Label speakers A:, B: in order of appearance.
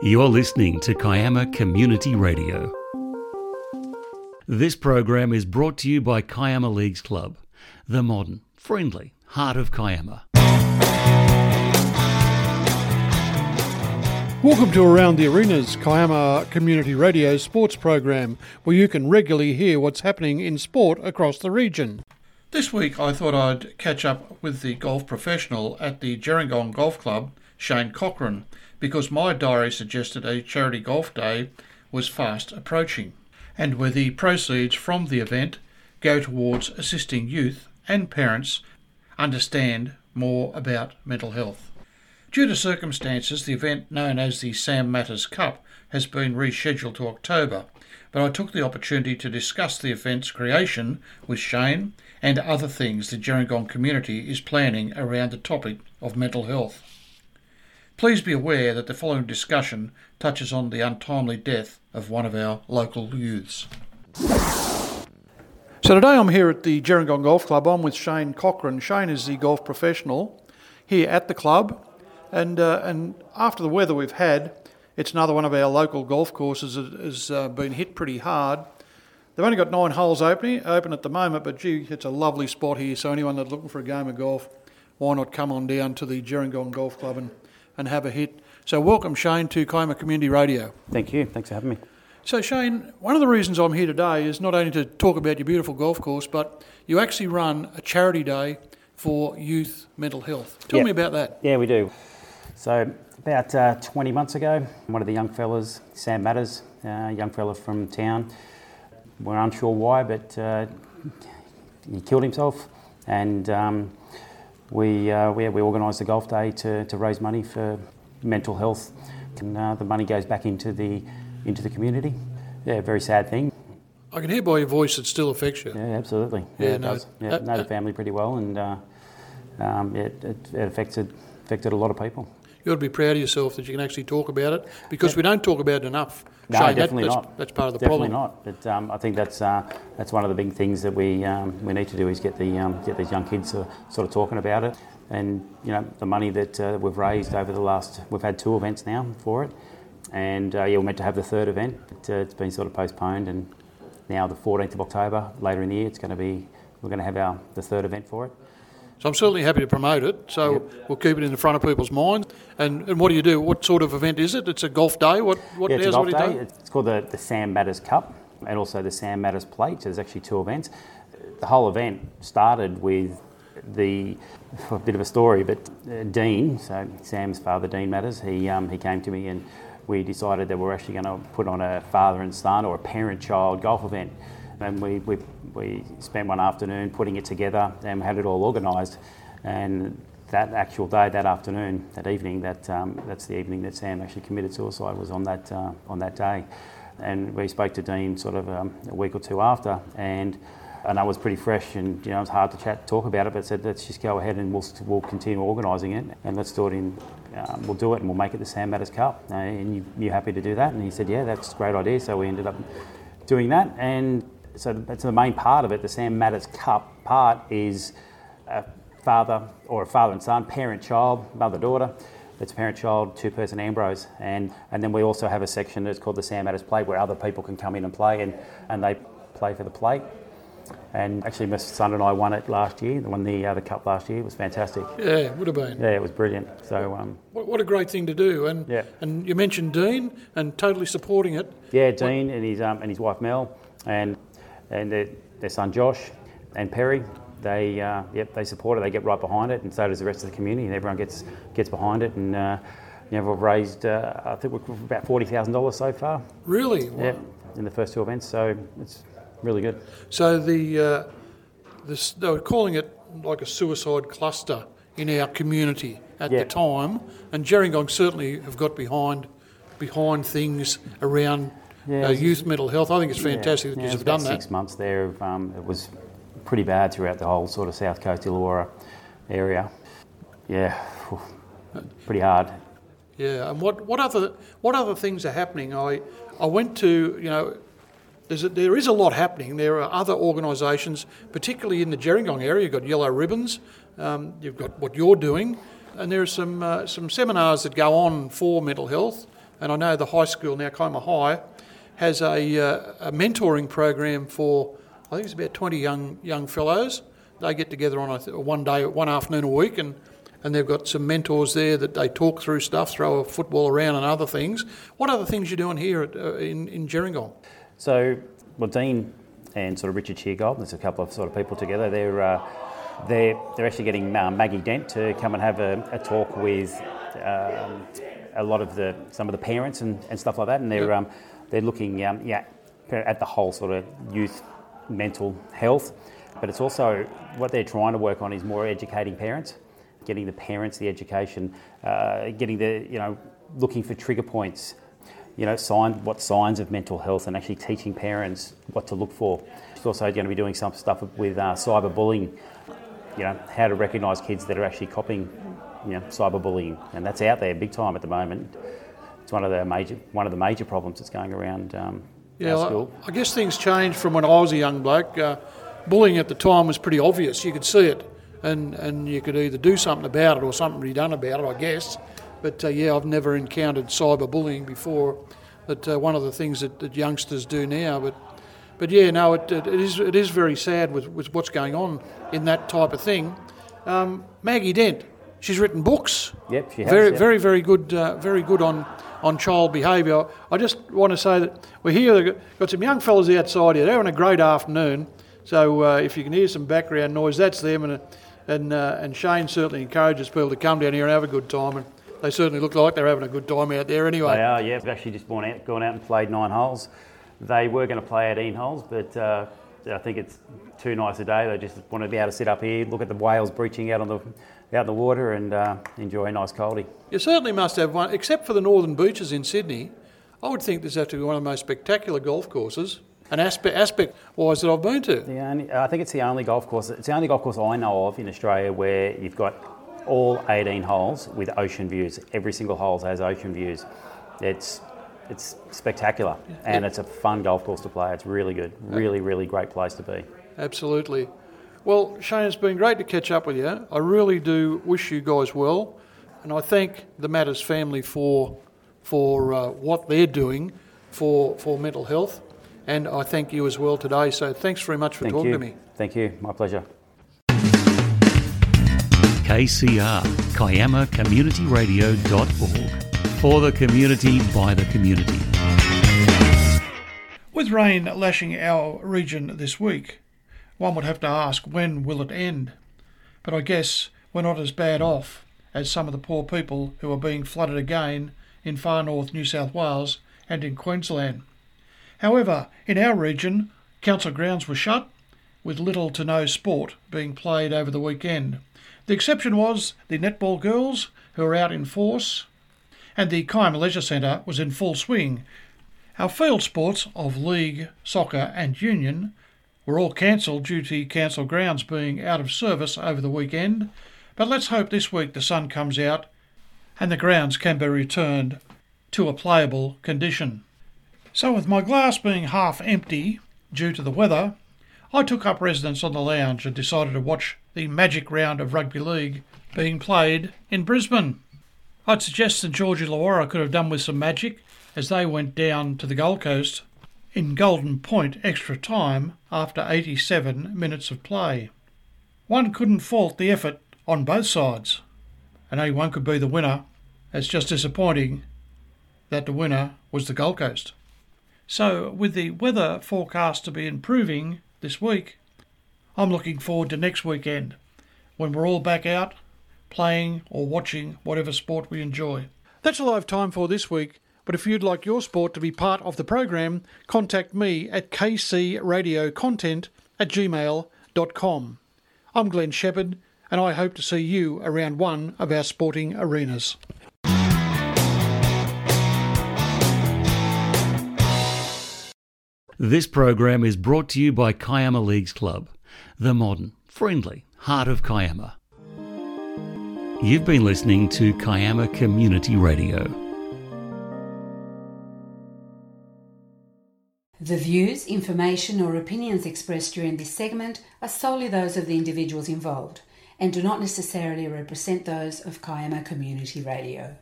A: You're listening to Kiama Community Radio. This program is brought to you by Kiama Leagues Club, the modern, friendly heart of Kiama.
B: Welcome to Around the Arenas, Kiama Community Radio sports program, where you can regularly hear what's happening in sport across the region. This week, I thought I'd catch up with the golf professional at the Gerringong Golf Club, Shane Cochran, because my diary suggested a charity golf day was fast approaching, and where the proceeds from the event go towards assisting youth and parents understand more about mental health. Due to circumstances, the event known as the Sam Matters Cup has been rescheduled to October, but I took the opportunity to discuss the event's creation with Shane and other things the Gerringong community is planning around the topic of mental health. Please be aware that the following discussion touches on the untimely death of one of our local youths. So today I'm here at the Gerringong Golf Club. I'm with Shane Cochran. Shane is the golf professional here at the club, and uh, and after the weather we've had, it's another one of our local golf courses that has uh, been hit pretty hard. They've only got nine holes open open at the moment, but gee, it's a lovely spot here. So anyone that's looking for a game of golf, why not come on down to the Gerringong Golf Club and, and have a hit? So welcome, Shane, to Kiama Community Radio.
C: Thank you. Thanks for having me.
B: So, Shane, one of the reasons I'm here today is not only to talk about your beautiful golf course, but you actually run a charity day for youth mental health. Tell
C: Yep.
B: me about that.
C: Yeah, we do. So, about uh, 20 months ago, one of the young fellas, Sam Matters, a young fella from town, we're unsure why, but uh, he killed himself. And um, we, uh, we, we organised a golf day to, to raise money for mental health. And uh, the money goes back into the, into the community. Yeah, very sad thing.
B: I can hear by your voice it still affects you.
C: Yeah, absolutely.
B: Yeah,
C: it
B: no,
C: does. Yeah,
B: uh,
C: know the
B: uh,
C: family pretty well, and uh, um, it, it, it affected affected a lot of people.
B: You ought to be proud of yourself that you can actually talk about it because we don't talk about it enough.
C: No,
B: Shane, that-
C: definitely
B: that's,
C: not.
B: That's part of the
C: definitely
B: problem.
C: Definitely not. But um, I think that's uh, that's one of the big things that we um, we need to do is get the um, get these young kids uh, sort of talking about it. And you know the money that uh, we've raised over the last we've had two events now for it, and uh, yeah, we're meant to have the third event, but uh, it's been sort of postponed. And now the 14th of October later in the year, it's going to be we're going to have our the third event for it.
B: So I'm certainly happy to promote it. So we'll keep it in the front of people's minds. And, and what do you do? What sort of event is it? It's a golf day. What what
C: Yeah, it's a golf
B: what do you
C: day.
B: do?
C: It's called the, the Sam Matters Cup and also the Sam Matters Plate. So there's actually two events. The whole event started with the a bit of a story, but uh, Dean, so Sam's father, Dean Matters, he um, he came to me and we decided that we're actually going to put on a father and son or a parent-child golf event. And we, we, we spent one afternoon putting it together and had it all organised. And that actual day, that afternoon, that evening, that um, that's the evening that Sam actually committed suicide was on that uh, on that day, and we spoke to Dean sort of um, a week or two after, and I know it was pretty fresh, and you know it was hard to chat talk about it, but said let's just go ahead and we'll we'll continue organising it, and let's do it in. Um, we'll do it and we'll make it the Sam Matters Cup. Uh, and you, you happy to do that? And he said, yeah, that's a great idea. So we ended up doing that, and so that's the main part of it. The Sam Matters Cup part is a father or a father and son, parent child, mother daughter. It's parent child, two person Ambrose, and and then we also have a section that's called the Sam Matters Plate where other people can come in and play, and and they play for the plate. And actually, my son and I won it last year. Won the uh, the other cup last year. It was fantastic.
B: Yeah, it would have been.
C: Yeah, it was brilliant. So um,
B: What, what a great thing to do. And
C: Yeah.
B: and you mentioned Dean and totally supporting it.
C: Yeah, Dean and his um, and his wife Mel, and and their, their son Josh and Perry. They uh, yep they support it. They get right behind it, and so does the rest of the community. And everyone gets gets behind it. And uh, you know, we've raised uh, I think we've about forty thousand dollars so far.
B: Really? Wow.
C: Yep, in the first two events. So it's really good.
B: So the uh, this, they were calling it like a suicide cluster in our community at
C: Yeah.
B: the time, and Gerringong certainly have got behind behind things around
C: Yeah,
B: uh, youth mental health. I think it's fantastic that
C: Yeah,
B: you've done that.
C: Six months there. Of, um, it was pretty bad throughout the whole sort of south coast Illawarra area. Yeah, pretty hard.
B: Yeah, and what, what other what other things are happening? I I went to you know. There's a, there is a lot happening. There are other organisations, particularly in the Gerringong area. You've got Yellow Ribbons, um, you've got what you're doing, and there are some uh, some seminars that go on for mental health. and I know the high school now, Kiama High, has a, uh, a mentoring program for I think it's about 20 young young fellows. They get together on a, one day, one afternoon a week, and and they've got some mentors there that they talk through stuff, throw a football around, and other things. What other things you doing here at, uh, in in Gerringong?
C: So, well, Dean and sort of Richard Sheargold, there's a couple of sort of people together. They're uh, they're they're actually getting uh, Maggie Dent to come and have a, a talk with um, a lot of the some of the parents and, and stuff like that, and they're yep. um, they're looking um, yeah at the whole sort of youth mental health, but it's also what they're trying to work on is more educating parents getting the parents the education, uh, getting the, you know, looking for trigger points, you know, sign, what signs of mental health and actually teaching parents what to look for. She's also going to be doing some stuff with uh, cyberbullying, you know, how to recognise kids that are actually copying, you know, cyberbullying, and that's out there big time at the moment. It's one of the major one of the major problems that's going around. Um,
B: yeah, I, I, guess things changed from when I was a young bloke. Uh, bullying at the time was pretty obvious; you could see it and, and you could either do something about it or something be done about it, I guess. But uh, yeah, I've never encountered cyberbullying before. That uh, one of the things that, that, youngsters do now. But but yeah, no, it, it, it is it is very sad with, with what's going on in that type of thing. Um, Maggie Dent, she's written books.
C: Yep, she has.
B: Very
C: yep.
B: very very good uh, very good on on child behaviour. I just want to say that we're here. Got some young fellas outside here. They're having a great afternoon. So uh, if you can hear some background noise, that's them. And and uh, and Shane certainly encourages people to come down here and have a good time. And they certainly look like they're having a good time out there anyway.
C: They are, yeah. We've actually just gone out, gone out and played nine holes. They were going to play 18 holes, but uh, I think it's too nice a day. They just want to be able to sit up here, look at the whales breaching out on the out in the water, and uh, enjoy a nice coldie.
B: You certainly must have one, except for the northern beaches in Sydney. I would think this has to be one of the most spectacular golf courses an aspect aspect wise that I've been to.
C: The only, I think it's the only golf course. It's the only golf course I know of in Australia where you've got all 18 holes with ocean views. Every single hole has ocean views. It's it's spectacular and it's a fun golf course to play. It's really good. Really, really great place to be.
B: Absolutely. Well, Shane, it's been great to catch up with you. I really do wish you guys well, and I thank the Matters family for for uh, what they're doing for for mental health and I thank you as well today. So thanks very much for
C: thank
B: talking
C: you.
B: to me.
C: Thank you. My pleasure.
A: KCR, Kiama Community Radio.org. For the community, by the community.
B: With rain lashing our region this week, one would have to ask when will it end? But I guess we're not as bad off as some of the poor people who are being flooded again in far north New South Wales and in Queensland. However, in our region, council grounds were shut, with little to no sport being played over the weekend. The exception was the netball girls, who were out in force, and the Kiama Leisure Centre was in full swing. Our field sports of league, soccer, and union were all cancelled due to council grounds being out of service over the weekend, but let's hope this week the sun comes out and the grounds can be returned to a playable condition. So, with my glass being half empty due to the weather, I took up residence on the lounge and decided to watch the magic round of rugby league being played in Brisbane. I'd suggest St George Illawarra could have done with some magic as they went down to the Gold Coast in Golden Point extra time after 87 minutes of play. One couldn't fault the effort on both sides, and only one could be the winner. It's just disappointing that the winner was the Gold Coast. So, with the weather forecast to be improving this week, I'm looking forward to next weekend when we're all back out playing or watching whatever sport we enjoy. That's all I have time for this week. But if you'd like your sport to be part of the program, contact me at kcradiocontent at gmail.com. I'm Glenn Shepherd, and I hope to see you around one of our sporting arenas.
A: This program is brought to you by Kiama Leagues Club, the modern, friendly heart of Kiama. You've been listening to Kiama Community Radio.
D: The views, information, or opinions expressed during this segment are solely those of the individuals involved and do not necessarily represent those of Kiama Community Radio.